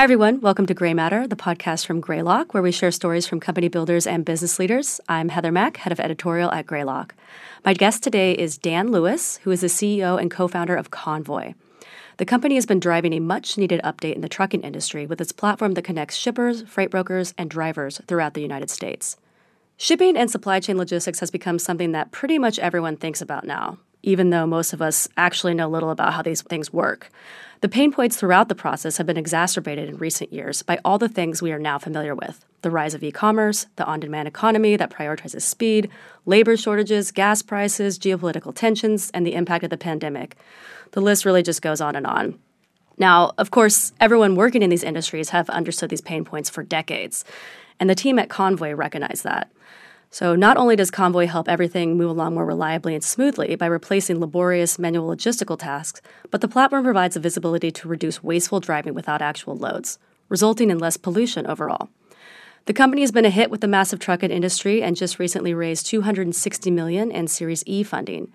Hi, everyone. Welcome to Gray Matter, the podcast from Greylock, where we share stories from company builders and business leaders. I'm Heather Mack, head of editorial at Greylock. My guest today is Dan Lewis, who is the CEO and co founder of Convoy. The company has been driving a much needed update in the trucking industry with its platform that connects shippers, freight brokers, and drivers throughout the United States. Shipping and supply chain logistics has become something that pretty much everyone thinks about now, even though most of us actually know little about how these things work. The pain points throughout the process have been exacerbated in recent years by all the things we are now familiar with the rise of e commerce, the on demand economy that prioritizes speed, labor shortages, gas prices, geopolitical tensions, and the impact of the pandemic. The list really just goes on and on. Now, of course, everyone working in these industries have understood these pain points for decades, and the team at Convoy recognized that. So, not only does Convoy help everything move along more reliably and smoothly by replacing laborious manual logistical tasks, but the platform provides the visibility to reduce wasteful driving without actual loads, resulting in less pollution overall. The company has been a hit with the massive trucking industry and just recently raised 260 million in Series E funding.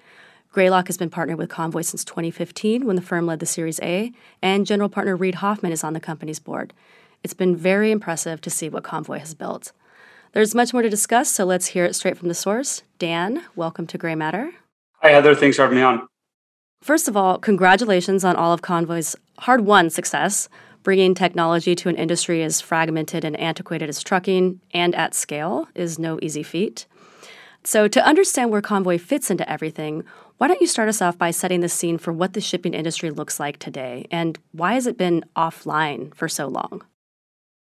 Greylock has been partnered with Convoy since 2015 when the firm led the Series A, and general partner Reid Hoffman is on the company's board. It's been very impressive to see what Convoy has built. There's much more to discuss, so let's hear it straight from the source. Dan, welcome to Gray Matter. Hi, Heather. Thanks for having me on. First of all, congratulations on all of Convoy's hard won success, bringing technology to an industry as fragmented and antiquated as trucking and at scale is no easy feat. So, to understand where Convoy fits into everything, why don't you start us off by setting the scene for what the shipping industry looks like today and why has it been offline for so long?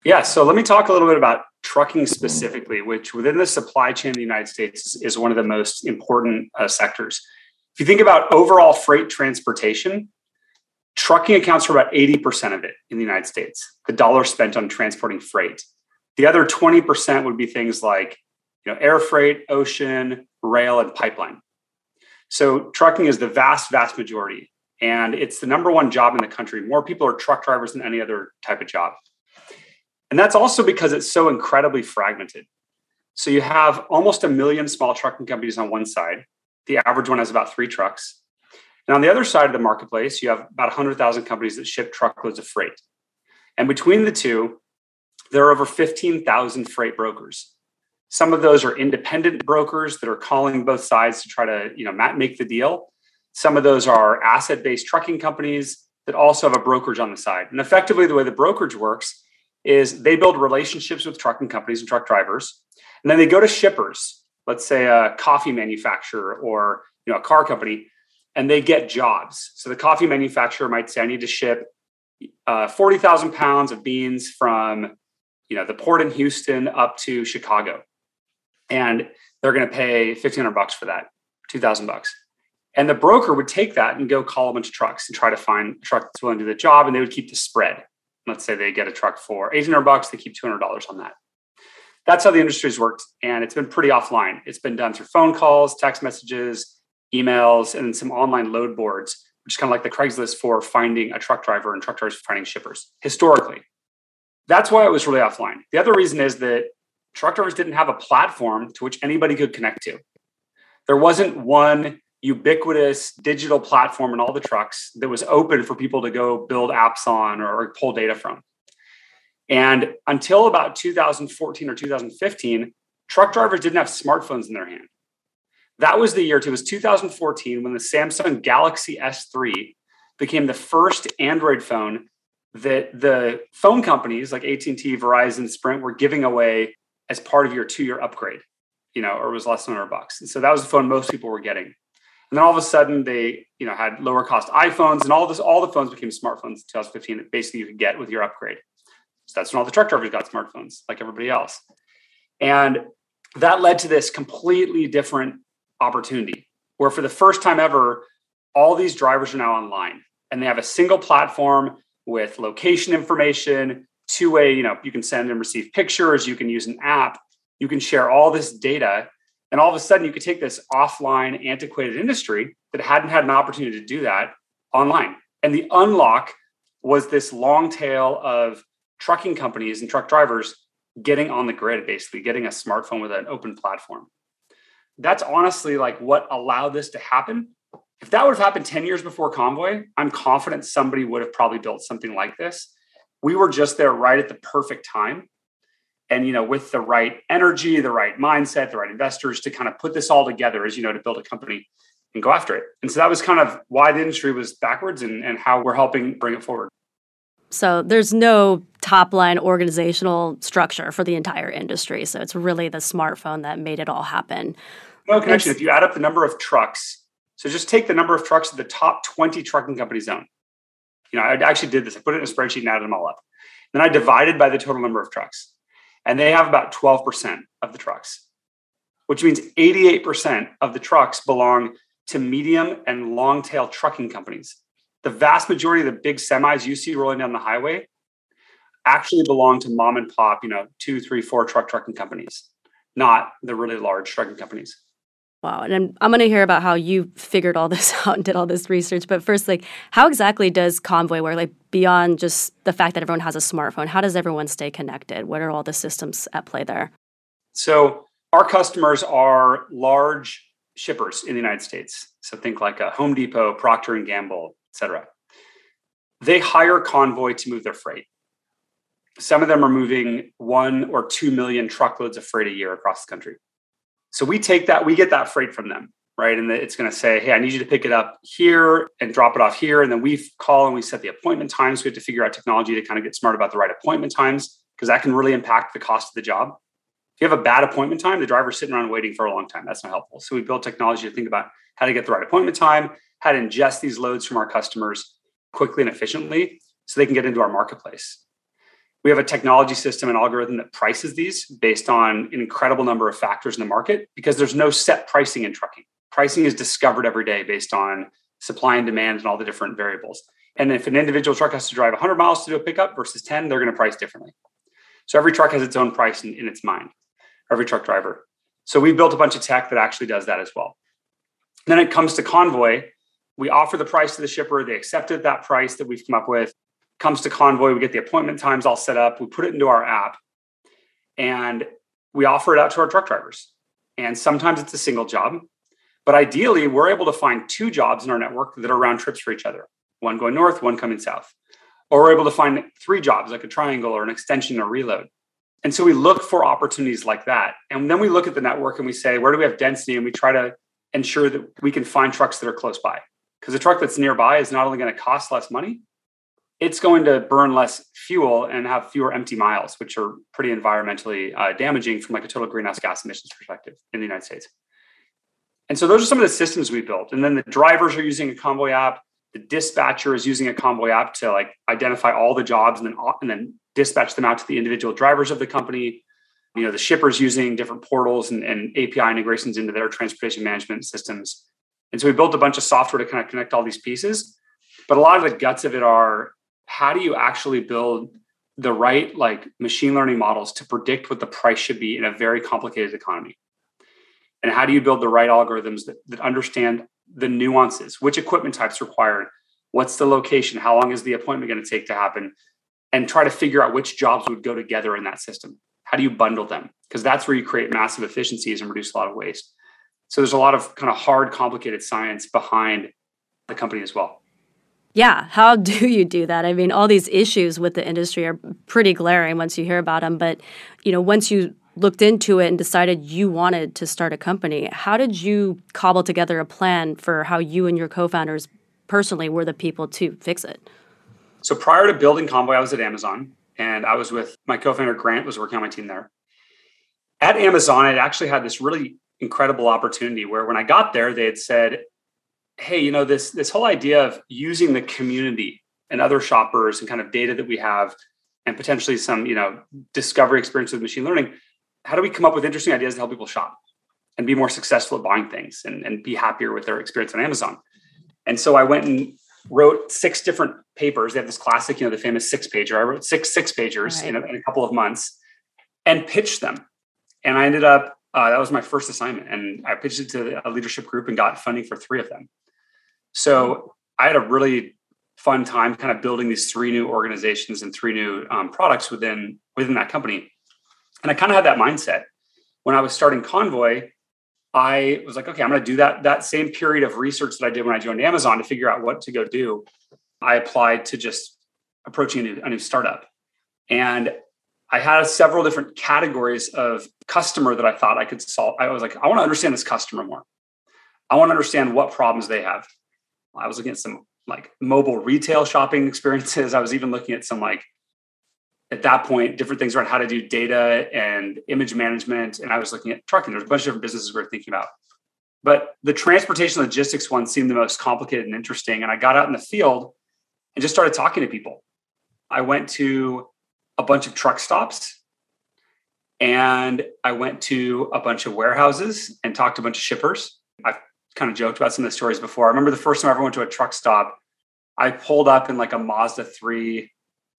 Yeah, so let me talk a little bit about trucking specifically, which within the supply chain in the United States is, is one of the most important uh, sectors. If you think about overall freight transportation, trucking accounts for about 80% of it in the United States, the dollar spent on transporting freight. The other 20% would be things like you know, air freight, ocean, rail, and pipeline. So trucking is the vast, vast majority. And it's the number one job in the country. More people are truck drivers than any other type of job. And that's also because it's so incredibly fragmented. So you have almost a million small trucking companies on one side. The average one has about three trucks. And on the other side of the marketplace, you have about 100,000 companies that ship truckloads of freight. And between the two, there are over 15,000 freight brokers. Some of those are independent brokers that are calling both sides to try to, you know, make the deal. Some of those are asset-based trucking companies that also have a brokerage on the side. And effectively, the way the brokerage works is they build relationships with trucking companies and truck drivers, and then they go to shippers, let's say a coffee manufacturer or you know a car company, and they get jobs. So the coffee manufacturer might say, "I need to ship uh, forty thousand pounds of beans from you know the port in Houston up to Chicago," and they're going to pay fifteen hundred bucks for that, two thousand bucks. And the broker would take that and go call a bunch of trucks and try to find a truck that's willing to do the job, and they would keep the spread let's say they get a truck for 800 bucks, they keep $200 on that. That's how the industry's worked. And it's been pretty offline. It's been done through phone calls, text messages, emails, and some online load boards, which is kind of like the Craigslist for finding a truck driver and truck drivers finding shippers historically. That's why it was really offline. The other reason is that truck drivers didn't have a platform to which anybody could connect to. There wasn't one ubiquitous digital platform in all the trucks that was open for people to go build apps on or pull data from. And until about 2014 or 2015, truck drivers didn't have smartphones in their hand. That was the year, it was 2014 when the Samsung Galaxy S3 became the first Android phone that the phone companies like AT&T, Verizon, Sprint were giving away as part of your two-year upgrade, you know, or was less than 100 bucks. And so that was the phone most people were getting. And then all of a sudden they, you know, had lower cost iPhones and all this, all the phones became smartphones in 2015 that basically you could get with your upgrade. So that's when all the truck drivers got smartphones like everybody else. And that led to this completely different opportunity where for the first time ever, all these drivers are now online and they have a single platform with location information, two-way, you know, you can send and receive pictures, you can use an app, you can share all this data and all of a sudden, you could take this offline, antiquated industry that hadn't had an opportunity to do that online. And the unlock was this long tail of trucking companies and truck drivers getting on the grid, basically getting a smartphone with an open platform. That's honestly like what allowed this to happen. If that would have happened 10 years before Convoy, I'm confident somebody would have probably built something like this. we were just there right at the perfect time. And you know, with the right energy, the right mindset, the right investors to kind of put this all together, as you know, to build a company and go after it. And so that was kind of why the industry was backwards and, and how we're helping bring it forward. So there's no top line organizational structure for the entire industry. So it's really the smartphone that made it all happen. No connection. It's, if you add up the number of trucks, so just take the number of trucks that the top 20 trucking companies own. You know, I actually did this. I put it in a spreadsheet and added them all up. Then I divided by the total number of trucks. And they have about 12% of the trucks, which means 88% of the trucks belong to medium and long tail trucking companies. The vast majority of the big semis you see rolling down the highway actually belong to mom and pop, you know, two, three, four truck trucking companies, not the really large trucking companies. Wow. And I'm, I'm going to hear about how you figured all this out and did all this research. But first, like, how exactly does Convoy work? Like, beyond just the fact that everyone has a smartphone, how does everyone stay connected? What are all the systems at play there? So, our customers are large shippers in the United States. So, think like a Home Depot, Procter and Gamble, et cetera. They hire Convoy to move their freight. Some of them are moving one or two million truckloads of freight a year across the country. So we take that, we get that freight from them, right? And it's going to say, hey, I need you to pick it up here and drop it off here. And then we call and we set the appointment times. We have to figure out technology to kind of get smart about the right appointment times because that can really impact the cost of the job. If you have a bad appointment time, the driver's sitting around waiting for a long time. That's not helpful. So we build technology to think about how to get the right appointment time, how to ingest these loads from our customers quickly and efficiently so they can get into our marketplace we have a technology system and algorithm that prices these based on an incredible number of factors in the market because there's no set pricing in trucking. Pricing is discovered every day based on supply and demand and all the different variables. And if an individual truck has to drive 100 miles to do a pickup versus 10, they're going to price differently. So every truck has its own price in, in its mind, every truck driver. So we've built a bunch of tech that actually does that as well. Then it comes to Convoy. We offer the price to the shipper. They accepted that price that we've come up with comes to Convoy, we get the appointment times all set up, we put it into our app, and we offer it out to our truck drivers. And sometimes it's a single job, but ideally, we're able to find two jobs in our network that are round trips for each other one going north, one coming south. Or we're able to find three jobs like a triangle or an extension or reload. And so we look for opportunities like that. And then we look at the network and we say, where do we have density? And we try to ensure that we can find trucks that are close by. Because a truck that's nearby is not only going to cost less money, it's going to burn less fuel and have fewer empty miles, which are pretty environmentally uh, damaging from like a total greenhouse gas emissions perspective in the United States. And so those are some of the systems we built. And then the drivers are using a Convoy app. The dispatcher is using a Convoy app to like identify all the jobs and then and then dispatch them out to the individual drivers of the company. You know, the shippers using different portals and, and API integrations into their transportation management systems. And so we built a bunch of software to kind of connect all these pieces. But a lot of the guts of it are how do you actually build the right like machine learning models to predict what the price should be in a very complicated economy? And how do you build the right algorithms that, that understand the nuances? Which equipment types required? What's the location? How long is the appointment going to take to happen? And try to figure out which jobs would go together in that system. How do you bundle them? Because that's where you create massive efficiencies and reduce a lot of waste. So there's a lot of kind of hard complicated science behind the company as well yeah, how do you do that? I mean, all these issues with the industry are pretty glaring once you hear about them, but you know, once you looked into it and decided you wanted to start a company, how did you cobble together a plan for how you and your co-founders personally were the people to fix it? So prior to building Convoy, I was at Amazon and I was with my co-founder Grant was working on my team there. At Amazon, I actually had this really incredible opportunity where when I got there, they had said, hey, you know, this this whole idea of using the community and other shoppers and kind of data that we have and potentially some, you know, discovery experience with machine learning, how do we come up with interesting ideas to help people shop and be more successful at buying things and, and be happier with their experience on Amazon? And so I went and wrote six different papers. They have this classic, you know, the famous six pager. I wrote six six pagers right. in, a, in a couple of months and pitched them. And I ended up uh, that was my first assignment, and I pitched it to a leadership group and got funding for three of them. So I had a really fun time kind of building these three new organizations and three new um, products within within that company. And I kind of had that mindset when I was starting Convoy. I was like, okay, I'm going to do that that same period of research that I did when I joined Amazon to figure out what to go do. I applied to just approaching a new, a new startup. And I had several different categories of customer that I thought I could solve. I was like, I want to understand this customer more. I want to understand what problems they have. I was looking at some like mobile retail shopping experiences. I was even looking at some like at that point different things around how to do data and image management. And I was looking at trucking. There's a bunch of different businesses we are thinking about. But the transportation logistics one seemed the most complicated and interesting. And I got out in the field and just started talking to people. I went to a bunch of truck stops and I went to a bunch of warehouses and talked to a bunch of shippers. I've kind of joked about some of the stories before. I remember the first time I ever went to a truck stop, I pulled up in like a Mazda 3,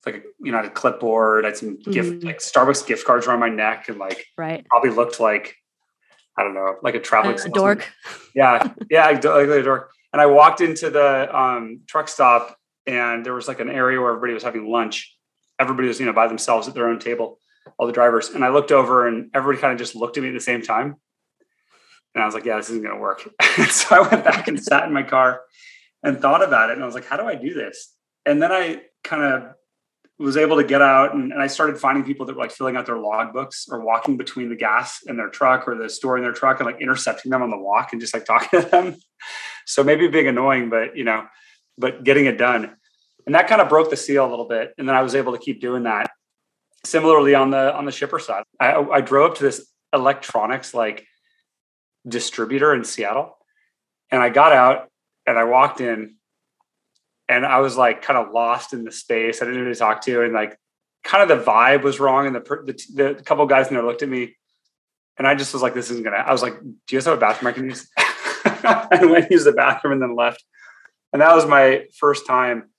like a, you know, I had a clipboard, I had some mm-hmm. gift like Starbucks gift cards around my neck and like right. probably looked like I don't know, like a traveling a dork. Yeah, yeah, like a dork. And I walked into the um, truck stop, and there was like an area where everybody was having lunch. Everybody was, you know, by themselves at their own table, all the drivers. And I looked over, and everybody kind of just looked at me at the same time. And I was like, "Yeah, this isn't going to work." so I went back and sat in my car and thought about it. And I was like, "How do I do this?" And then I kind of was able to get out and, and, I started finding people that were like filling out their logbooks or walking between the gas in their truck or the store in their truck and like intercepting them on the walk and just like talking to them. So maybe being annoying, but you know, but getting it done. And that kind of broke the seal a little bit. And then I was able to keep doing that. Similarly on the on the shipper side, I, I drove up to this electronics like distributor in Seattle. And I got out and I walked in and I was like kind of lost in the space. I didn't know who to talk to, and like kind of the vibe was wrong. And the the, the couple guys in there looked at me, and I just was like, "This isn't gonna." I was like, "Do you guys have a bathroom I can use?" and went use the bathroom and then left. And that was my first time.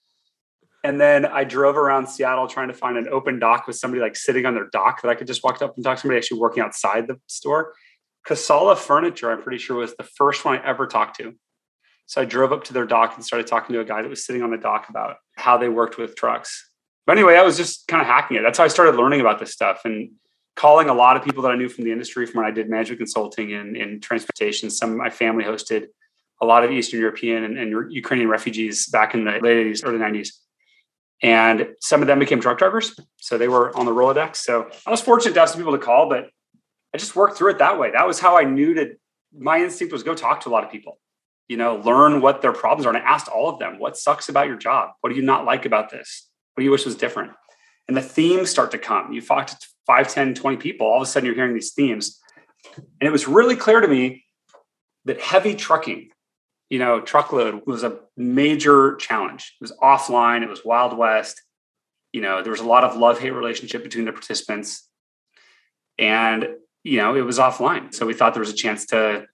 And then I drove around Seattle trying to find an open dock with somebody like sitting on their dock that I could just walk up and talk to somebody actually working outside the store. Kasala Furniture, I'm pretty sure, was the first one I ever talked to. So I drove up to their dock and started talking to a guy that was sitting on the dock about how they worked with trucks. But anyway, I was just kind of hacking it. That's how I started learning about this stuff and calling a lot of people that I knew from the industry from when I did management consulting and in transportation. Some of my family hosted a lot of Eastern European and, and Ukrainian refugees back in the late 80s, early 90s. And some of them became truck drivers. So they were on the Rolodex. So I was fortunate to have some people to call, but I just worked through it that way. That was how I knew that my instinct was go talk to a lot of people you know, learn what their problems are. And I asked all of them, what sucks about your job? What do you not like about this? What do you wish was different? And the themes start to come. You talk to 5, 10, 20 people, all of a sudden you're hearing these themes. And it was really clear to me that heavy trucking, you know, truckload was a major challenge. It was offline, it was Wild West. You know, there was a lot of love hate relationship between the participants. And, you know, it was offline. So we thought there was a chance to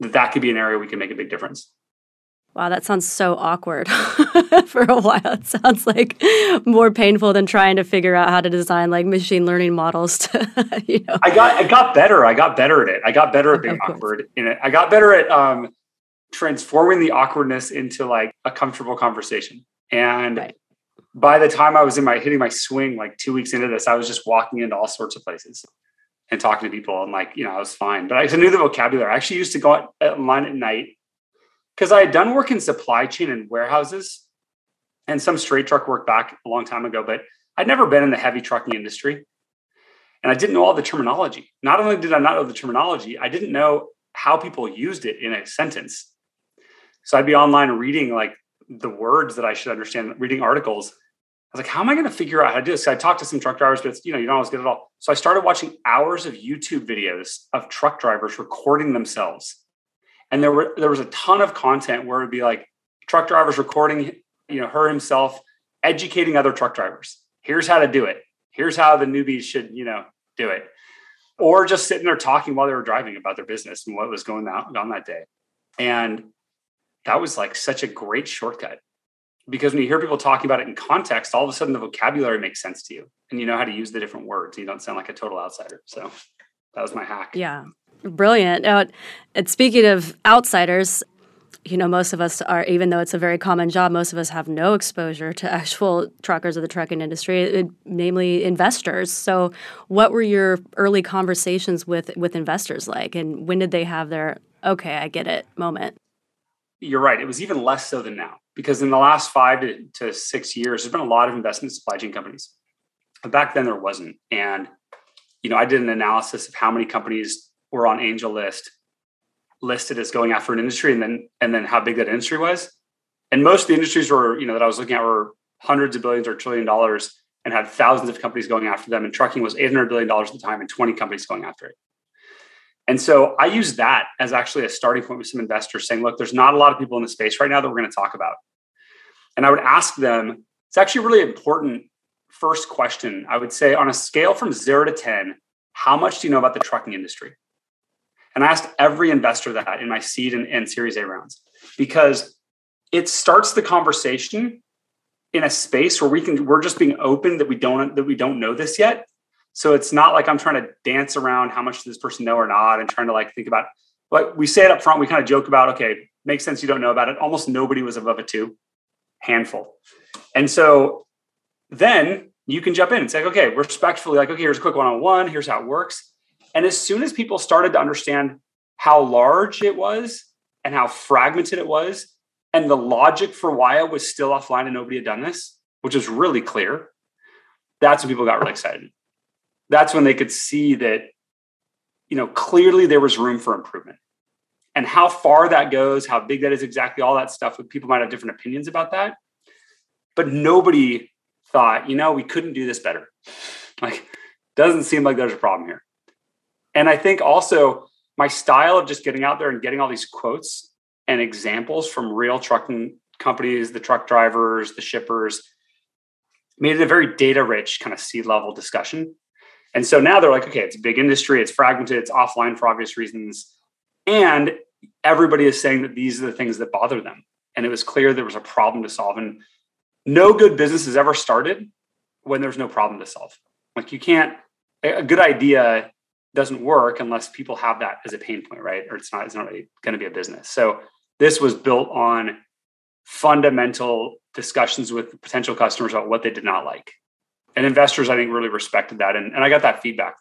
that that could be an area we can make a big difference. Wow, that sounds so awkward for a while. It sounds like more painful than trying to figure out how to design like machine learning models to, you know. I got I got better. I got better at it. I got better at being awkward in it. I got better at um, transforming the awkwardness into like a comfortable conversation. And right. by the time I was in my hitting my swing, like two weeks into this, I was just walking into all sorts of places and talking to people and like you know i was fine. But i knew the vocabulary. I actually used to go out online at night because i had done work in supply chain and warehouses and some straight truck work back a long time ago but i'd never been in the heavy trucking industry. And i didn't know all the terminology. Not only did i not know the terminology i didn't know how people used it in a sentence. So i'd be online reading like the words that i should understand reading articles was like, how am I going to figure out how to do this? I talked to some truck drivers, but you know, you don't always get it all. So I started watching hours of YouTube videos of truck drivers recording themselves. And there were there was a ton of content where it'd be like truck drivers recording, you know, her himself educating other truck drivers. Here's how to do it. Here's how the newbies should, you know, do it. Or just sitting there talking while they were driving about their business and what was going on that day. And that was like such a great shortcut because when you hear people talking about it in context, all of a sudden the vocabulary makes sense to you and you know how to use the different words. You don't sound like a total outsider. So that was my hack. Yeah. Brilliant. Uh, and speaking of outsiders, you know, most of us are, even though it's a very common job, most of us have no exposure to actual truckers of the trucking industry, it, namely investors. So, what were your early conversations with with investors like, and when did they have their "okay, I get it" moment? You're right. It was even less so than now because in the last five to, to six years, there's been a lot of investment in supply chain companies. But back then there wasn't. And, you know, I did an analysis of how many companies were on angel list listed as going after an industry and then and then how big that industry was. And most of the industries were, you know, that I was looking at were hundreds of billions or trillion dollars and had thousands of companies going after them. And trucking was $800 billion at the time and 20 companies going after it. And so I use that as actually a starting point with some investors saying, look, there's not a lot of people in the space right now that we're going to talk about. And I would ask them, it's actually a really important first question. I would say on a scale from zero to 10, how much do you know about the trucking industry? And I asked every investor that in my seed and, and Series A rounds because it starts the conversation in a space where we can we're just being open that we don't that we don't know this yet so it's not like I'm trying to dance around how much this person know or not and trying to like think about like we say it up front, we kind of joke about, okay, makes sense you don't know about it. Almost nobody was above a two, handful. And so then you can jump in and say, okay, respectfully, like, okay, here's a quick one-on-one, here's how it works. And as soon as people started to understand how large it was and how fragmented it was, and the logic for why it was still offline and nobody had done this, which is really clear, that's when people got really excited that's when they could see that you know clearly there was room for improvement. And how far that goes how big that is exactly all that stuff people might have different opinions about that. But nobody thought you know we couldn't do this better. Like doesn't seem like there's a problem here. And i think also my style of just getting out there and getting all these quotes and examples from real trucking companies the truck drivers the shippers made it a very data rich kind of C-level discussion and so now they're like, okay, it's a big industry, it's fragmented, it's offline for obvious reasons. And everybody is saying that these are the things that bother them. And it was clear there was a problem to solve. And no good business has ever started when there's no problem to solve. Like you can't, a good idea doesn't work unless people have that as a pain point, right? Or it's not, it's not really going to be a business. So this was built on fundamental discussions with potential customers about what they did not like and investors i think really respected that and, and i got that feedback.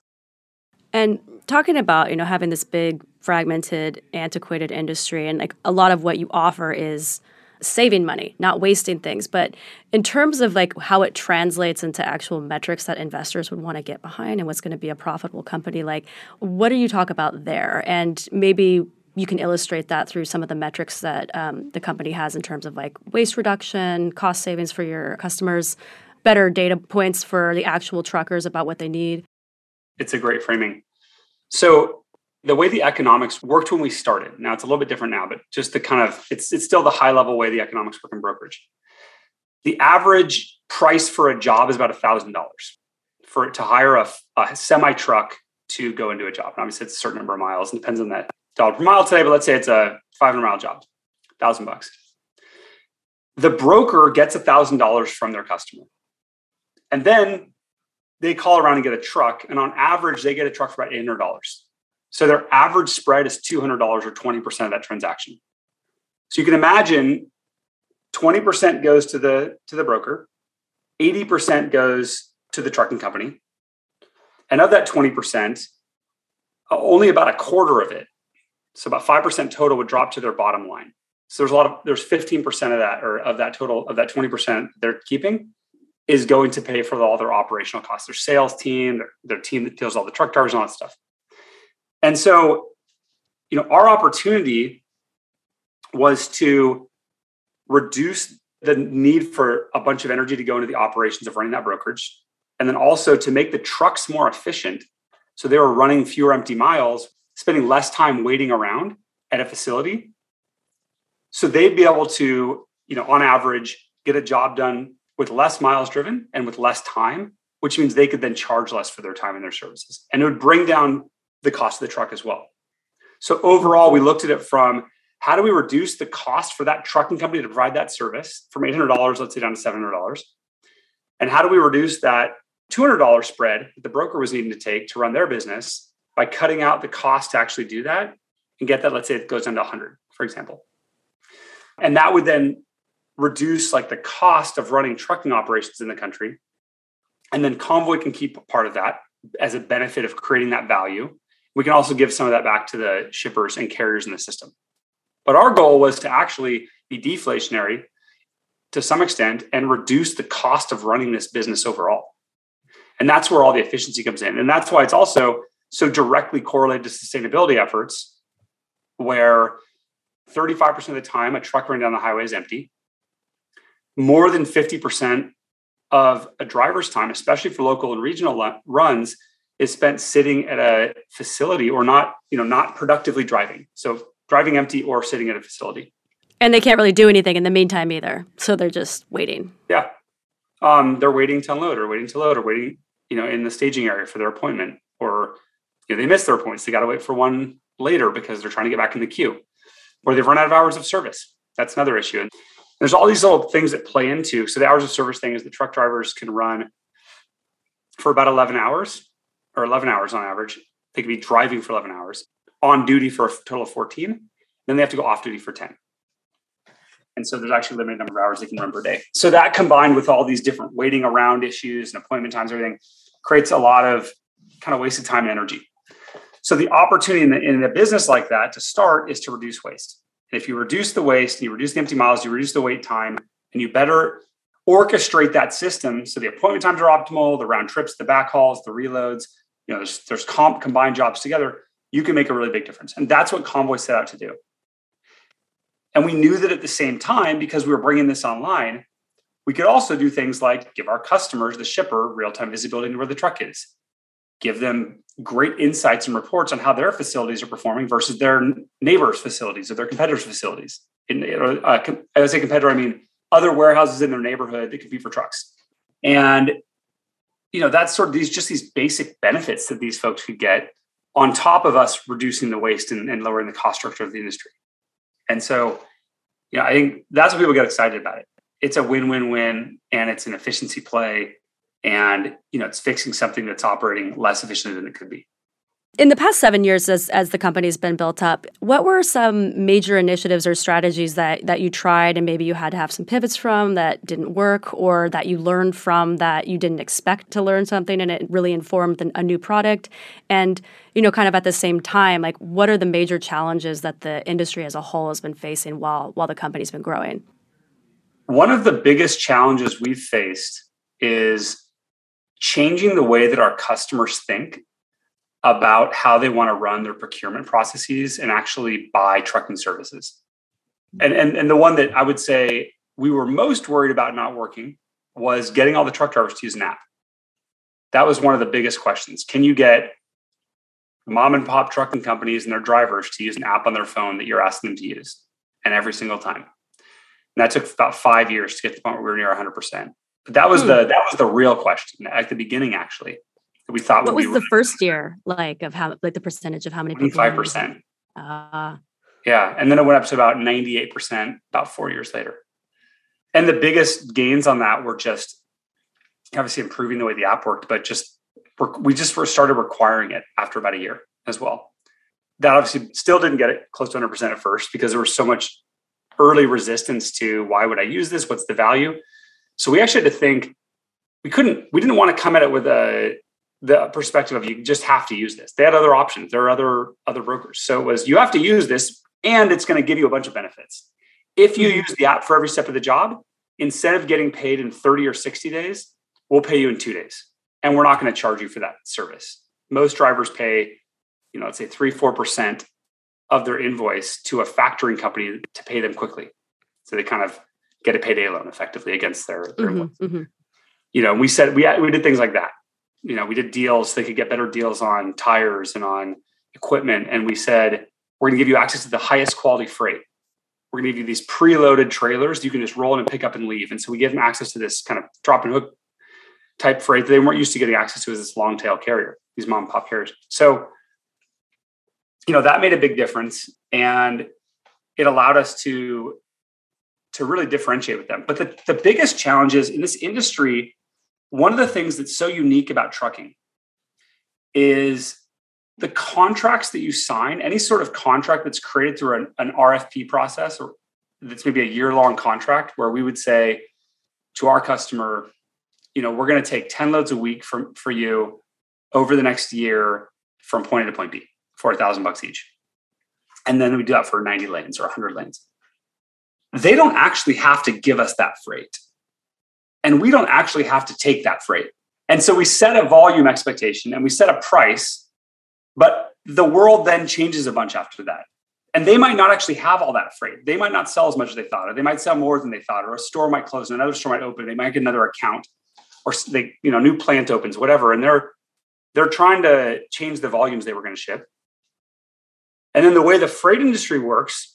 And talking about you know having this big fragmented antiquated industry and like a lot of what you offer is saving money not wasting things. But in terms of like how it translates into actual metrics that investors would want to get behind and what's going to be a profitable company like what do you talk about there? And maybe you can illustrate that through some of the metrics that um, the company has in terms of like waste reduction cost savings for your customers better data points for the actual truckers about what they need? It's a great framing. So the way the economics worked when we started, now it's a little bit different now, but just the kind of it's it's still the high level way the economics work in brokerage. The average price for a job is about a thousand dollars for to hire a, a semi truck to go into a job. And obviously, it's a certain number of miles and depends on that dollar per mile today. But let's say it's a 500 mile job, thousand bucks. The broker gets a thousand dollars from their customer. And then they call around and get a truck. And on average, they get a truck for about $800. So their average spread is $200 or 20% of that transaction. So you can imagine 20% goes to the to the broker, 80% goes to the trucking company. And of that 20%, uh, only about a quarter of it, so about 5% total would drop to their bottom line. So there's a lot of there's 15% of that or of that total of that 20% they're keeping is going to pay for all their operational costs, their sales team, their, their team that deals all the truck drivers and all that stuff. And so, you know, our opportunity was to reduce the need for a bunch of energy to go into the operations of running that brokerage. And then also to make the trucks more efficient. So they were running fewer empty miles, spending less time waiting around at a facility. So they'd be able to, you know, on average, get a job done with less miles driven and with less time, which means they could then charge less for their time and their services. And it would bring down the cost of the truck as well. So overall, we looked at it from how do we reduce the cost for that trucking company to provide that service from $800, let's say down to $700? And how do we reduce that $200 spread that the broker was needing to take to run their business by cutting out the cost to actually do that and get that, let's say it goes down to 100, for example. And that would then reduce like the cost of running trucking operations in the country. And then Convoy can keep part of that as a benefit of creating that value. We can also give some of that back to the shippers and carriers in the system. But our goal was to actually be deflationary to some extent and reduce the cost of running this business overall. And that's where all the efficiency comes in. And that's why it's also so directly correlated to sustainability efforts, where 35% of the time a truck running down the highway is empty. More than 50% of a driver's time, especially for local and regional runs, is spent sitting at a facility or not, you know, not productively driving. So driving empty or sitting at a facility. And they can't really do anything in the meantime either. So they're just waiting. Yeah. Um, they're waiting to unload or waiting to load or waiting, you know, in the staging area for their appointment. Or you know, they missed their appointments. They got to wait for one later because they're trying to get back in the queue. Or they've run out of hours of service. That's another issue. And there's all these little things that play into. So the hours of service thing is the truck drivers can run for about 11 hours or 11 hours on average. They could be driving for 11 hours on duty for a total of 14. Then they have to go off duty for 10. And so there's actually a limited number of hours they can run per day. So that combined with all these different waiting around issues and appointment times, everything creates a lot of kind of wasted time and energy. So the opportunity in, the, in a business like that to start is to reduce waste. And if you reduce the waste, you reduce the empty miles, you reduce the wait time, and you better orchestrate that system so the appointment times are optimal, the round trips, the backhauls, the reloads, you know, there's, there's comp combined jobs together, you can make a really big difference. And that's what Convoy set out to do. And we knew that at the same time, because we were bringing this online, we could also do things like give our customers, the shipper, real time visibility into where the truck is, give them great insights and reports on how their facilities are performing versus their neighbors' facilities or their competitors' facilities. In, uh, as I say competitor, I mean other warehouses in their neighborhood that compete for trucks. And you know, that's sort of these just these basic benefits that these folks could get on top of us reducing the waste and, and lowering the cost structure of the industry. And so, you know, I think that's what people get excited about it. It's a win-win-win and it's an efficiency play and, you know, it's fixing something that's operating less efficiently than it could be. In the past seven years, as, as the company's been built up, what were some major initiatives or strategies that, that you tried and maybe you had to have some pivots from that didn't work or that you learned from that you didn't expect to learn something and it really informed a new product? And, you know, kind of at the same time, like what are the major challenges that the industry as a whole has been facing while, while the company's been growing? One of the biggest challenges we've faced is changing the way that our customers think about how they want to run their procurement processes and actually buy trucking services. And, and, and the one that I would say we were most worried about not working was getting all the truck drivers to use an app. That was one of the biggest questions. Can you get mom and pop trucking companies and their drivers to use an app on their phone that you're asking them to use? And every single time. And that took about five years to get to the point where we were near 100%. But that was hmm. the that was the real question at the beginning, actually we thought what was the first year like of how like the percentage of how many people 5% uh, yeah and then it went up to about 98% about four years later. And the biggest gains on that were just obviously improving the way the app worked but just we just first started requiring it after about a year as well. That obviously still didn't get it close to 100% at first because there was so much early resistance to why would i use this? What's the value so we actually had to think we couldn't we didn't want to come at it with a the perspective of you just have to use this. They had other options. There are other other brokers. So it was you have to use this and it's going to give you a bunch of benefits. If you mm-hmm. use the app for every step of the job, instead of getting paid in 30 or 60 days, we'll pay you in 2 days. And we're not going to charge you for that service. Most drivers pay, you know, let's say 3 4% of their invoice to a factoring company to pay them quickly. So they kind of get a payday loan effectively against their, their mm-hmm, mm-hmm. You know, we said we we did things like that you know, we did deals, they could get better deals on tires and on equipment. And we said, we're going to give you access to the highest quality freight. We're going to give you these preloaded trailers you can just roll in and pick up and leave. And so we give them access to this kind of drop and hook type freight that they weren't used to getting access to as this long tail carrier, these mom and pop carriers. So, you know, that made a big difference. And it allowed us to to really differentiate with them. But the, the biggest challenge is in this industry one of the things that's so unique about trucking is the contracts that you sign, any sort of contract that's created through an, an RFP process or that's maybe a year long contract where we would say to our customer, you know, we're going to take 10 loads a week from for you over the next year from point A to point B for a thousand bucks each. And then we do that for 90 lanes or 100 lanes. They don't actually have to give us that freight. And we don't actually have to take that freight. And so we set a volume expectation and we set a price, but the world then changes a bunch after that. And they might not actually have all that freight. They might not sell as much as they thought, or they might sell more than they thought, or a store might close, and another store might open. They might get another account, or they, you know, new plant opens, whatever. And they're they're trying to change the volumes they were going to ship. And then the way the freight industry works,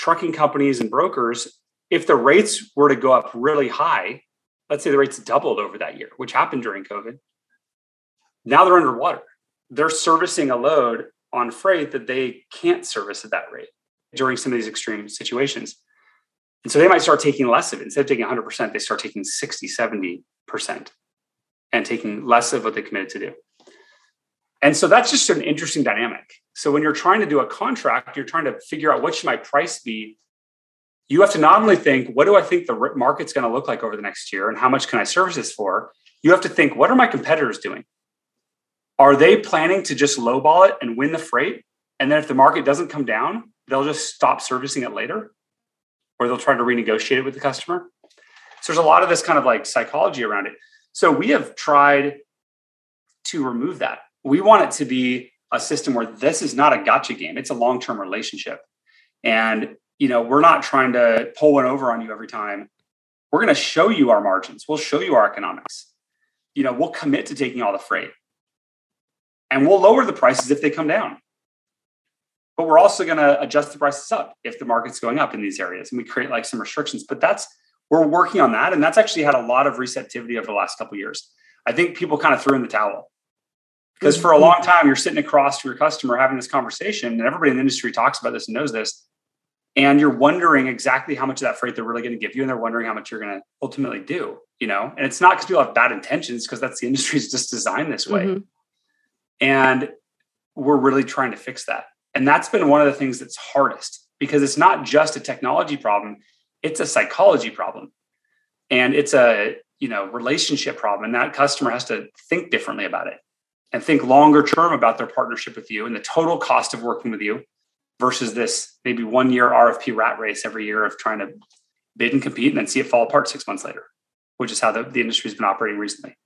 trucking companies and brokers, if the rates were to go up really high, let's say the rates doubled over that year, which happened during COVID, now they're underwater. They're servicing a load on freight that they can't service at that rate during some of these extreme situations. And so they might start taking less of it. Instead of taking 100%, they start taking 60, 70% and taking less of what they committed to do. And so that's just an interesting dynamic. So when you're trying to do a contract, you're trying to figure out what should my price be. You have to not only think, what do I think the market's going to look like over the next year and how much can I service this for? You have to think, what are my competitors doing? Are they planning to just lowball it and win the freight? And then if the market doesn't come down, they'll just stop servicing it later or they'll try to renegotiate it with the customer. So there's a lot of this kind of like psychology around it. So we have tried to remove that. We want it to be a system where this is not a gotcha game. It's a long-term relationship. And you know, we're not trying to pull one over on you every time. We're going to show you our margins. We'll show you our economics. You know, we'll commit to taking all the freight and we'll lower the prices if they come down. But we're also going to adjust the prices up if the market's going up in these areas and we create like some restrictions. But that's we're working on that. And that's actually had a lot of receptivity over the last couple years. I think people kind of threw in the towel because for a long time you're sitting across to your customer having this conversation and everybody in the industry talks about this and knows this and you're wondering exactly how much of that freight they're really going to give you and they're wondering how much you're going to ultimately do you know and it's not because people have bad intentions because that's the industry's just designed this way mm-hmm. And we're really trying to fix that. And that's been one of the things that's hardest because it's not just a technology problem, it's a psychology problem. And it's a, you know, relationship problem and that customer has to think differently about it and think longer term about their partnership with you and the total cost of working with you versus this maybe one year RFP rat race every year of trying to bid and compete and then see it fall apart 6 months later, which is how the, the industry's been operating recently.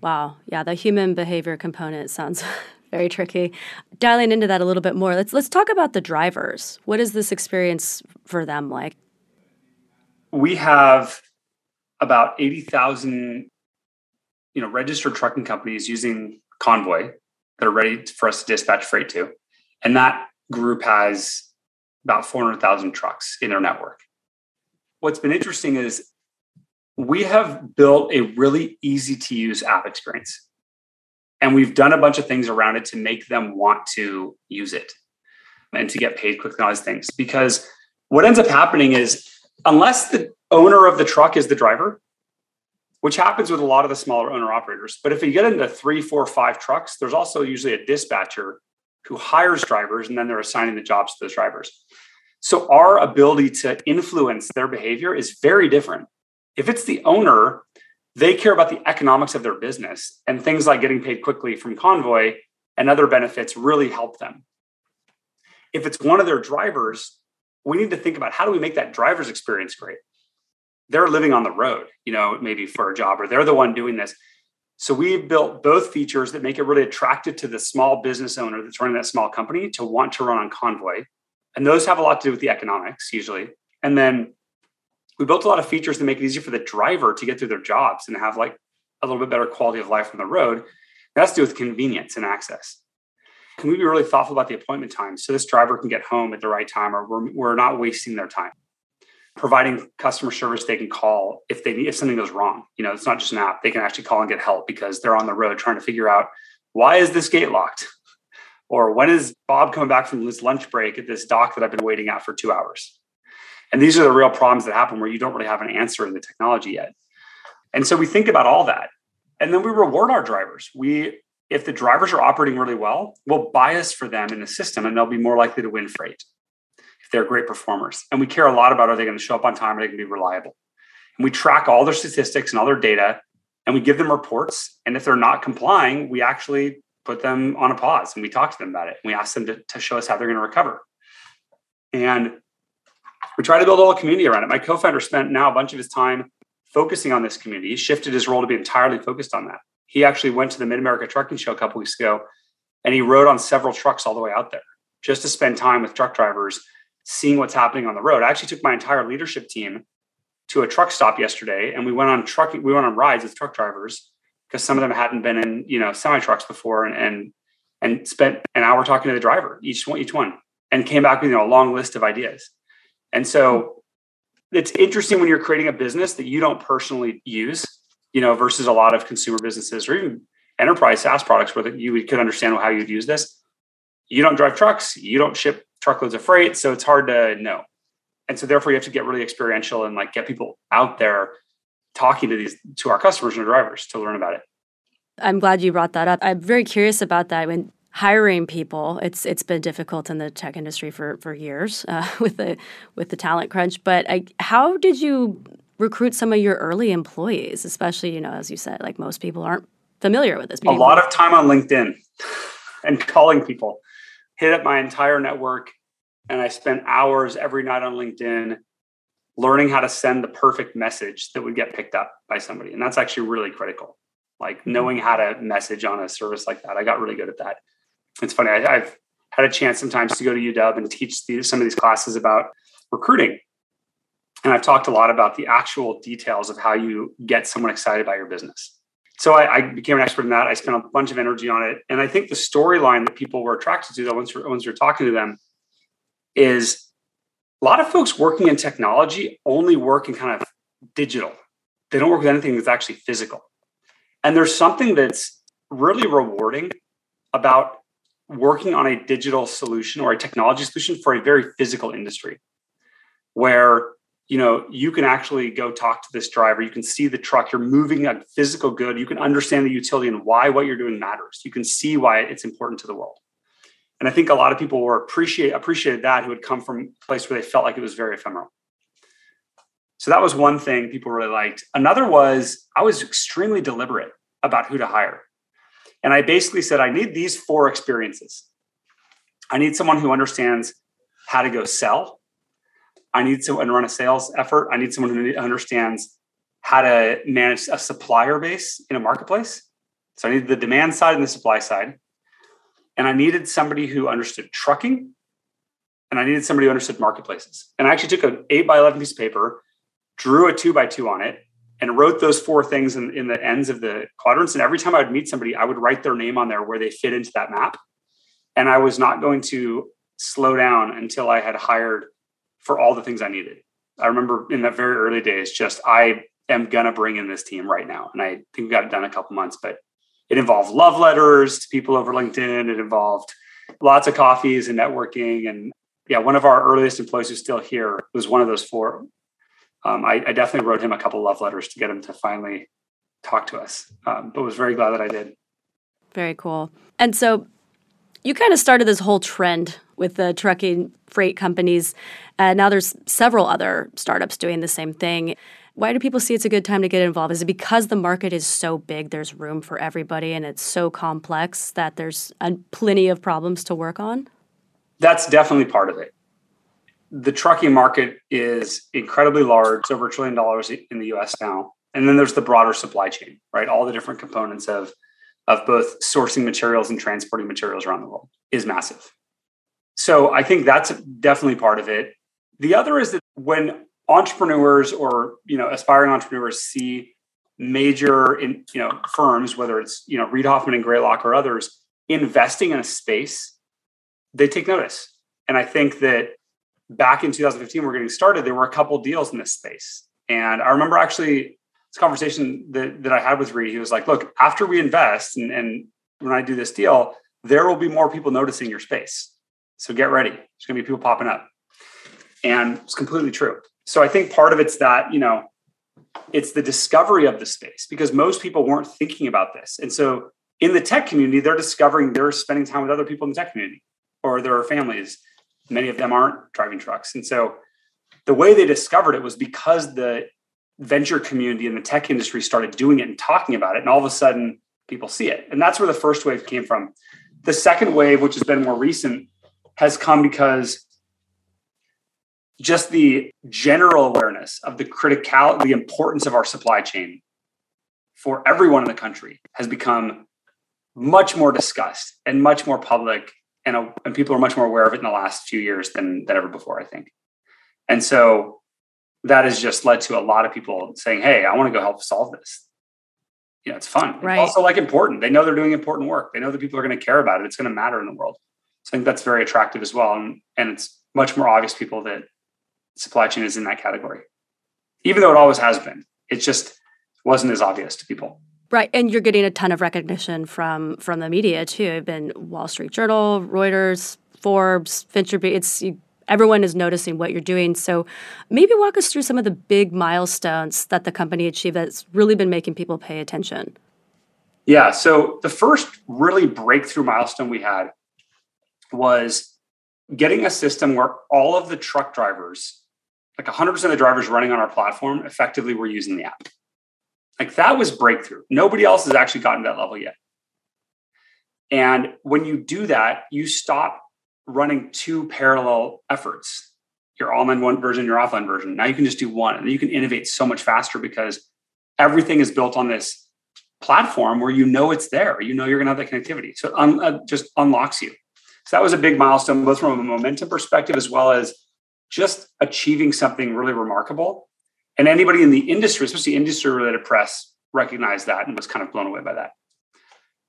Wow. Yeah, the human behavior component sounds very tricky. Dialing into that a little bit more, let's let's talk about the drivers. What is this experience for them like? We have about 80,000 you know, registered trucking companies using Convoy that are ready for us to dispatch freight to. And that group has about 400,000 trucks in their network. What's been interesting is we have built a really easy to use app experience. And we've done a bunch of things around it to make them want to use it and to get paid quickly on these things. Because what ends up happening is, unless the owner of the truck is the driver, which happens with a lot of the smaller owner operators, but if you get into three, four, five trucks, there's also usually a dispatcher who hires drivers and then they're assigning the jobs to those drivers. So our ability to influence their behavior is very different if it's the owner, they care about the economics of their business and things like getting paid quickly from Convoy and other benefits really help them. If it's one of their drivers, we need to think about how do we make that driver's experience great? They're living on the road, you know, maybe for a job, or they're the one doing this. So we've built both features that make it really attractive to the small business owner that's running that small company to want to run on Convoy. And those have a lot to do with the economics usually. And then we built a lot of features to make it easier for the driver to get through their jobs and have like a little bit better quality of life on the road. That's to do with convenience and access. Can we be really thoughtful about the appointment time so this driver can get home at the right time or we're, we're not wasting their time? Providing customer service they can call if they need if something goes wrong. You know, it's not just an app. They can actually call and get help because they're on the road trying to figure out why is this gate locked? Or when is Bob coming back from his lunch break at this dock that I've been waiting at for two hours? And these are the real problems that happen where you don't really have an answer in the technology yet. And so we think about all that. And then we reward our drivers. We if the drivers are operating really well, we'll bias for them in the system and they'll be more likely to win freight they're great performers. And we care a lot about are they going to show up on time, are they going to be reliable? And we track all their statistics and all their data and we give them reports. And if they're not complying, we actually put them on a pause and we talk to them about it. We ask them to, to show us how they're going to recover. And we try to build a whole community around it. My co-founder spent now a bunch of his time focusing on this community. He shifted his role to be entirely focused on that. He actually went to the Mid America Trucking Show a couple weeks ago, and he rode on several trucks all the way out there just to spend time with truck drivers, seeing what's happening on the road. I actually took my entire leadership team to a truck stop yesterday, and we went on trucking. We went on rides with truck drivers because some of them hadn't been in you know semi trucks before, and, and and spent an hour talking to the driver each one each one, and came back with you know a long list of ideas. And so it's interesting when you're creating a business that you don't personally use, you know, versus a lot of consumer businesses or even enterprise SaaS products where you could understand how you'd use this. You don't drive trucks, you don't ship truckloads of freight, so it's hard to know. And so therefore you have to get really experiential and like get people out there talking to these to our customers and drivers to learn about it. I'm glad you brought that up. I'm very curious about that. When hiring people, it's it's been difficult in the tech industry for for years uh, with the with the talent crunch. But I, how did you recruit some of your early employees, especially you know as you said, like most people aren't familiar with this. A lot of time on LinkedIn and calling people. Hit up my entire network, and I spent hours every night on LinkedIn learning how to send the perfect message that would get picked up by somebody, and that's actually really critical like mm-hmm. knowing how to message on a service like that. I got really good at that. It's funny. I, have had a chance sometimes to go to UW and teach these, some of these classes about recruiting. And I've talked a lot about the actual details of how you get someone excited about your business. So I, I became an expert in that. I spent a bunch of energy on it. And I think the storyline that people were attracted to, once we're, once we're talking to them, is a lot of folks working in technology only work in kind of digital. They don't work with anything that's actually physical. And there's something that's really rewarding about working on a digital solution or a technology solution for a very physical industry where you know you can actually go talk to this driver. You can see the truck. You're moving a physical good. You can understand the utility and why what you're doing matters. You can see why it's important to the world and i think a lot of people were appreciate appreciated that who had come from a place where they felt like it was very ephemeral so that was one thing people really liked. Another was I was extremely deliberate about who to hire. And I basically said, I need these four experiences. I need someone who understands how to go sell. I need someone to run a sales effort. I need someone who understands how to manage a supplier base in a marketplace. So I need the demand side and the supply side. And I needed somebody who understood trucking. And I needed somebody who understood marketplaces. And I actually took an eight by 11 piece of paper drew a two by two on it, and wrote those four things in, in the ends of the quadrants. And every time I would meet somebody, I would write their name on there where they fit into that map. And I was not going to slow down until I had hired for all the things I needed. I remember in the very early days, just I am gonna bring in this team right now. And I think we got it done a couple months, but it involved love letters to people over LinkedIn. It involved lots of coffees and networking. And yeah, one of our earliest employees who's still here was one of those four um, I, I, definitely wrote him a couple love letters to get him to finally talk to us, um, but was very glad that I did. Very cool. And so you kind of started this whole trend with the trucking freight companies. Uh, now there's several other startups doing the same thing. Why do people see it's a good time to get involved? Is it because the market is so big, there's room for everybody, and it's so complex that there's plenty of problems to work on? That's definitely part of it the trucking market is incredibly large. It's over a trillion dollars in the US now. And then there's the broader supply chain, right? All the different components of, of both sourcing materials and transporting materials around the world is massive. So I think that's definitely part of it. The other is that when entrepreneurs or you know aspiring entrepreneurs see major in, you know firms, whether it's you know Reid Hoffman and Greylock or others, investing in a space, they take notice. And I think that back in 2015, we we're getting started, there were a couple deals in this space. And I remember actually this conversation that, that I had with Reid. He was like, look, after we invest and, and when I do this deal, there will be more people noticing your space. So get ready. There's going to be people popping up. And it's completely true. So I think part of it's that, you know, it's the discovery of the space because most people weren't thinking about this. And so in the tech community, they're discovering they're spending time with other people in the tech community or their families Many of them aren't driving trucks. And so the way they discovered it was because the venture community and the tech industry started doing it and talking about it. And all of a sudden, people see it. And that's where the first wave came from. The second wave, which has been more recent, has come because just the general awareness of the critical, the importance of our supply chain for everyone in the country has become much more discussed and much more public and, uh, and people are much more aware of it in the last few years than, than ever before i think. And so that has just led to a lot of people saying hey i want to go help solve this. You know it's fun. Right. it's also like important. They know they're doing important work. They know that people are going to care about it. It's going to matter in the world. So i think that's very attractive as well and, and it's much more obvious to people that supply chain is in that category even though it always has been it just wasn't as obvious to people Right, and you're getting a ton of recognition from from the media too. I've been Wall Street Journal, Reuters, Forbes, VentureBeat. It's you, everyone is noticing what you're doing. So maybe walk us through some of the big milestones that the company achieved that's really been making people pay attention. Yeah. So the first really breakthrough milestone we had was getting a system where all of the truck drivers, like 100% of the drivers running on our platform, effectively were using the app. Like that was breakthrough. Nobody else has actually gotten to that level yet. And when you do that, you stop running two parallel efforts your online one version, your offline version. Now you can just do one and you can innovate so much faster because everything is built on this platform where you know it's there. You know you're going to have that connectivity. So it un- uh, just unlocks you. So that was a big milestone, both from a momentum perspective as well as just achieving something really remarkable and anybody in the industry, especially industry related press, recognized that and was kind of blown away by that.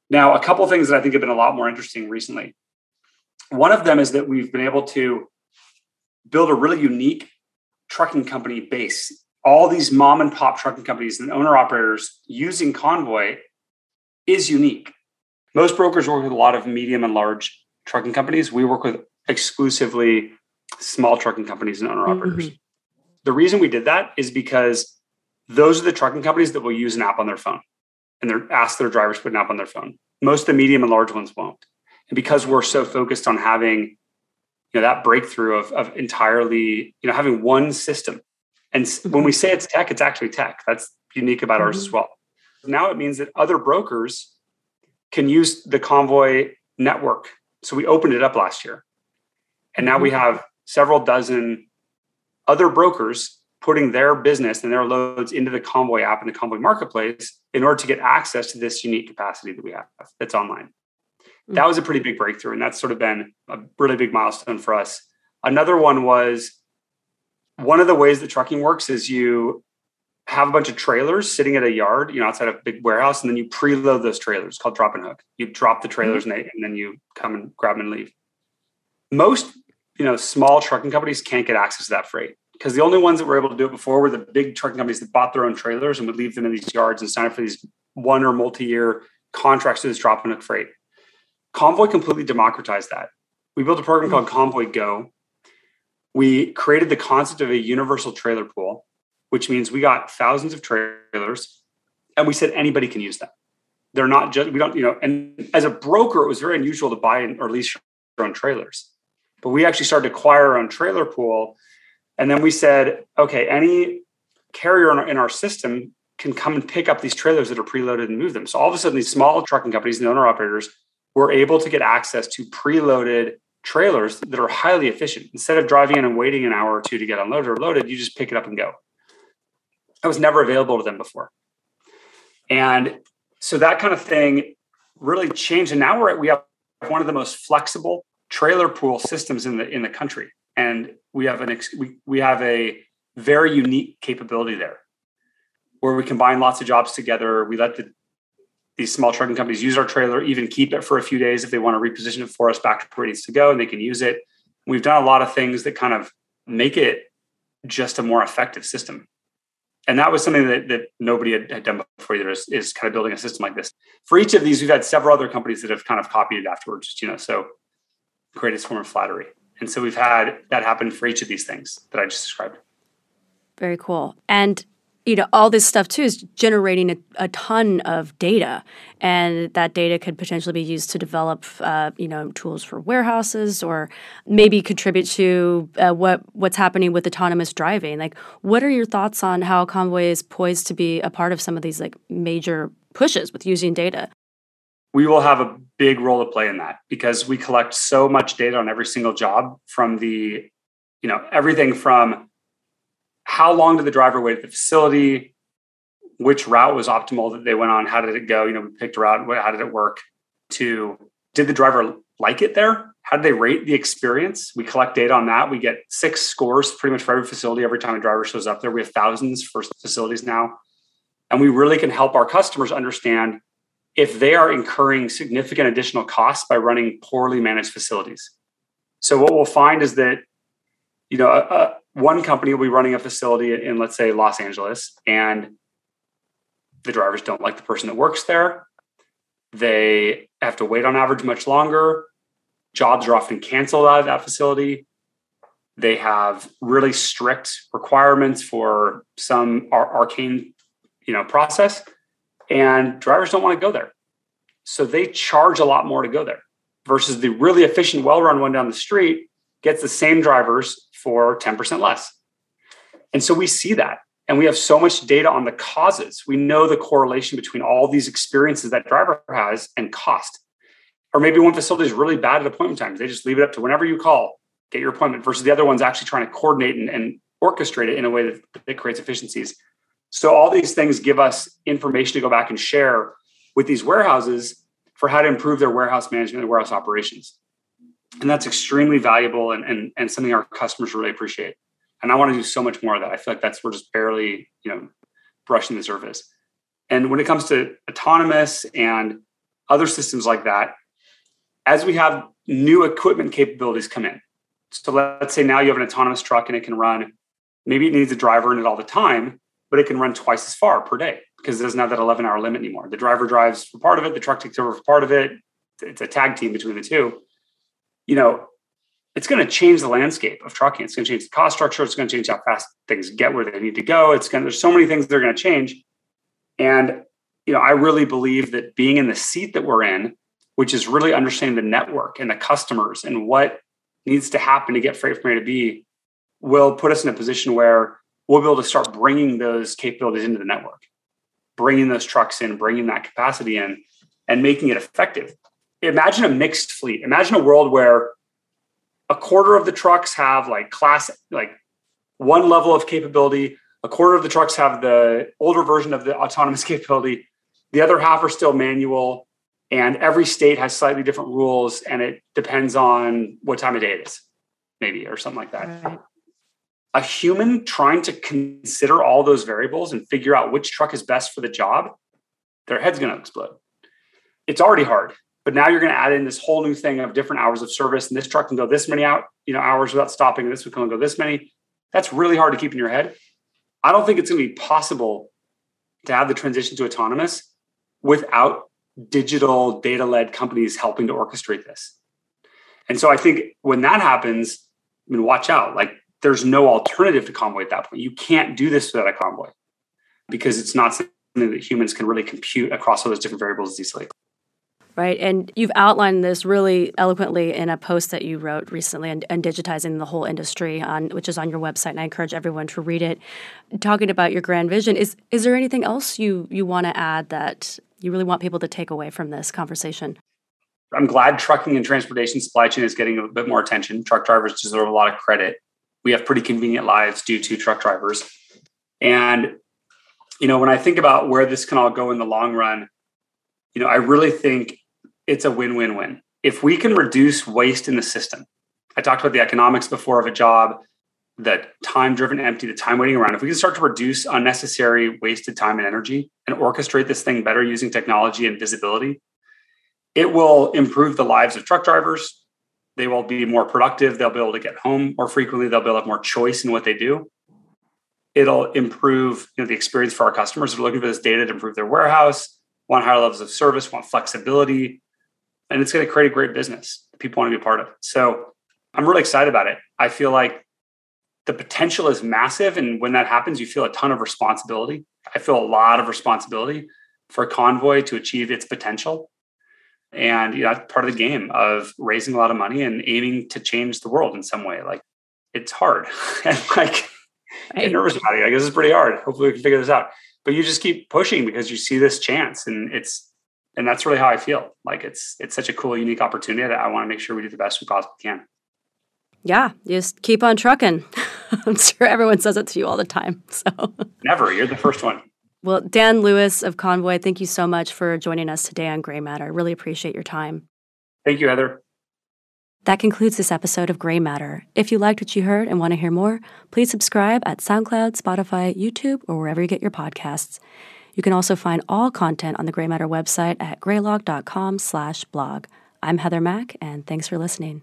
Now, a couple of things that I think have been a lot more interesting recently. One of them is that we've been able to build a really unique trucking company base. All these mom and pop trucking companies and owner operators using Convoy is unique. Most brokers work with a lot of medium and large trucking companies. We work with exclusively small trucking companies and owner operators. Mm-hmm. The reason we did that is because those are the trucking companies that will use an app on their phone and they're ask their drivers to put an app on their phone. Most of the medium and large ones won't. And because we're so focused on having you know that breakthrough of, of entirely you know having one system and when we say it's tech it's actually tech that's unique about mm-hmm. ours as mm-hmm. well now it means that other brokers can use the convoy network so we opened it up last year and now we mm-hmm. have several dozen other brokers putting their business and their loads into the Convoy app and the Convoy marketplace in order to get access to this unique capacity that we have that's online. Mm-hmm. That was a pretty big breakthrough, and that's sort of been a really big milestone for us. Another one was one of the ways that trucking works is you have a bunch of trailers sitting at a yard, you know, outside of a big warehouse, and then you preload those trailers called drop and hook. You drop the trailers mm-hmm. and, they, and then you come and grab them and leave. Most you know small trucking companies can't get access to that freight because the only ones that were able to do it before were the big trucking companies that bought their own trailers and would leave them in these yards and sign up for these one or multi-year contracts to this drop and hook freight. Convoy completely democratized that. We built a program called Convoy Go. We created the concept of a universal trailer pool, which means we got thousands of trailers and we said anybody can use them. They're not just, we don't, you know, and as a broker, it was very unusual to buy or lease your own trailers but we actually started to acquire our own trailer pool. And then we said, okay, any carrier in our, in our system can come and pick up these trailers that are preloaded and move them. So all of a sudden, these small trucking companies and owner operators were able to get access to preloaded trailers that are highly efficient. Instead of driving in and waiting an hour or two to get unloaded or loaded, you just pick it up and go. That was never available to them before. And so that kind of thing really changed. And now we're at, we have one of the most flexible trailer pool systems in the in the country, and we have an ex, we, we have a very unique capability there, where we combine lots of jobs together. We let the these small trucking companies use our trailer, even keep it for a few days if they want to reposition it for us back to where it needs to go, and they can use it. We've done a lot of things that kind of make it just a more effective system. And that was something that, that nobody had, had done before either is, is kind of building a system like this. For each of these, we've had several other companies that have kind of copied it afterwards, you know. So greatest form of flattery. And so we've had that happen for each of these things that I just described. Very cool. And you know, all this stuff too is generating a, a ton of data, and that data could potentially be used to develop, uh, you know, tools for warehouses, or maybe contribute to uh, what what's happening with autonomous driving. Like, what are your thoughts on how Convoy is poised to be a part of some of these like major pushes with using data? We will have a big role to play in that because we collect so much data on every single job from the you know, everything from how long did the driver wait at the facility, which route was optimal that they went on, how did it go? You know, we picked a route, how did it work? To did the driver like it there? How did they rate the experience? We collect data on that. We get six scores pretty much for every facility every time a driver shows up there. We have thousands for facilities now. And we really can help our customers understand if they are incurring significant additional costs by running poorly managed facilities. So what we'll find is that, you know, a, one company will be running a facility in, let's say, Los Angeles, and the drivers don't like the person that works there. They have to wait on average much longer. Jobs are often canceled out of that facility. They have really strict requirements for some ar- arcane, you know, process and drivers don't want to go there. So they charge a lot more to go there versus the really efficient, well run one down the street gets the same drivers for 10% less. And so we see that. And we have so much data on the causes. We know the correlation between all these experiences that driver has and cost. Or maybe one facility is really bad at appointment times. They just leave it up to whenever you call, get your appointment, versus the other one's actually trying to coordinate and, and orchestrate it in a way that, that creates efficiencies. So all these things give us information to go back and share with these warehouses for how to improve their warehouse management and warehouse operations. And that's extremely valuable and, and, and something our customers really appreciate. And I want to do so much more of that. I feel like that's we're just barely, you know, brushing the surface. And when it comes to autonomous and other systems like that, as we have new equipment capabilities come in. So let's say now you have an autonomous truck and it can run, maybe it needs a driver in it all the time but it can run twice as far per day because it doesn't have that 11 hour limit anymore. The driver drives for part of it, the truck takes over for part of it. It's a tag team between the two. You know, it's going to change the landscape of trucking. It's going to change the cost structure. It's going to change how fast things get where they need to go. It's going to, there's so many things that are going to change. And, you know, I really believe that being in the seat that we're in, which is really understanding the network and the customers and what needs to happen to get freight from A to B, will put us in a position where we'll be able to start bringing those capabilities into the network, bringing those trucks in, bringing that capacity in, and making it effective. Imagine a mixed fleet. Imagine a world where a quarter of the trucks have like class, like one level of capability. A quarter of the trucks have the older version of the autonomous capability. The other half are still manual, and every state has slightly different rules, and it depends on what time of day it is, maybe, or something like that. Right a human trying to consider all those variables and figure out which truck is best for the job, their head's going to explode. It's already hard, but now you're going to add in this whole new thing of different hours of service, and this truck can go this many out, you know, hours without stopping, and this one can go this many. That's really hard to keep in your head. I don't think it's going to be possible to have the transition to autonomous without digital data led companies helping to orchestrate this. And so I think when that happens, I mean, watch out. Like there's no alternative to Convoy at that point. You can't do this without a Convoy because it's not something that humans can really compute across all those different variables easily. Right. And you've outlined this really eloquently in a post that you wrote recently on, on, digitizing the whole industry on which is on your website. And I encourage everyone to read it. Talking about your grand vision, is is there anything else you you want to add that you really want people to take away from this conversation? I'm glad trucking and transportation supply chain is getting a bit more attention. Truck drivers deserve a lot of credit we have pretty convenient lives due to truck drivers. And, you know, when I think about where this can all go in the long run, you know, I really think it's a win win win. If we can reduce waste in the system, I talked about the economics before of a job, that time driven empty, the time waiting around. If we can start to reduce unnecessary wasted time and energy and orchestrate this thing better using technology and visibility, it will improve the lives of truck drivers, they will be more productive. They'll be able to get home more frequently. They'll be able to have more choice in what they do. It'll improve you know, the experience for our customers who are looking for this data to improve their warehouse, want higher levels of service, want flexibility, and it's going to create a great business. People want to be part of it. So I'm really excited about it. I feel like the potential is massive. And when that happens, you feel a ton of responsibility. I feel a lot of responsibility for Convoy to achieve its potential and you know that's part of the game of raising a lot of money and aiming to change the world in some way like it's hard and like I get nervous about it i guess it's pretty hard hopefully we can figure this out but you just keep pushing because you see this chance and it's and that's really how i feel like it's it's such a cool unique opportunity that i want to make sure we do the best we possibly can Yeah, just keep on trucking. I'm sure everyone says it to you all the time. So never. You're the first one. Well, Dan Lewis of Convoy, thank you so much for joining us today on Gray Matter. Really appreciate your time. Thank you, Heather. That concludes this episode of Gray Matter. If you liked what you heard and want to hear more, please subscribe at SoundCloud, Spotify, YouTube, or wherever you get your podcasts. You can also find all content on the Gray Matter website at greylock.com slash blog. I'm Heather Mack, and thanks for listening.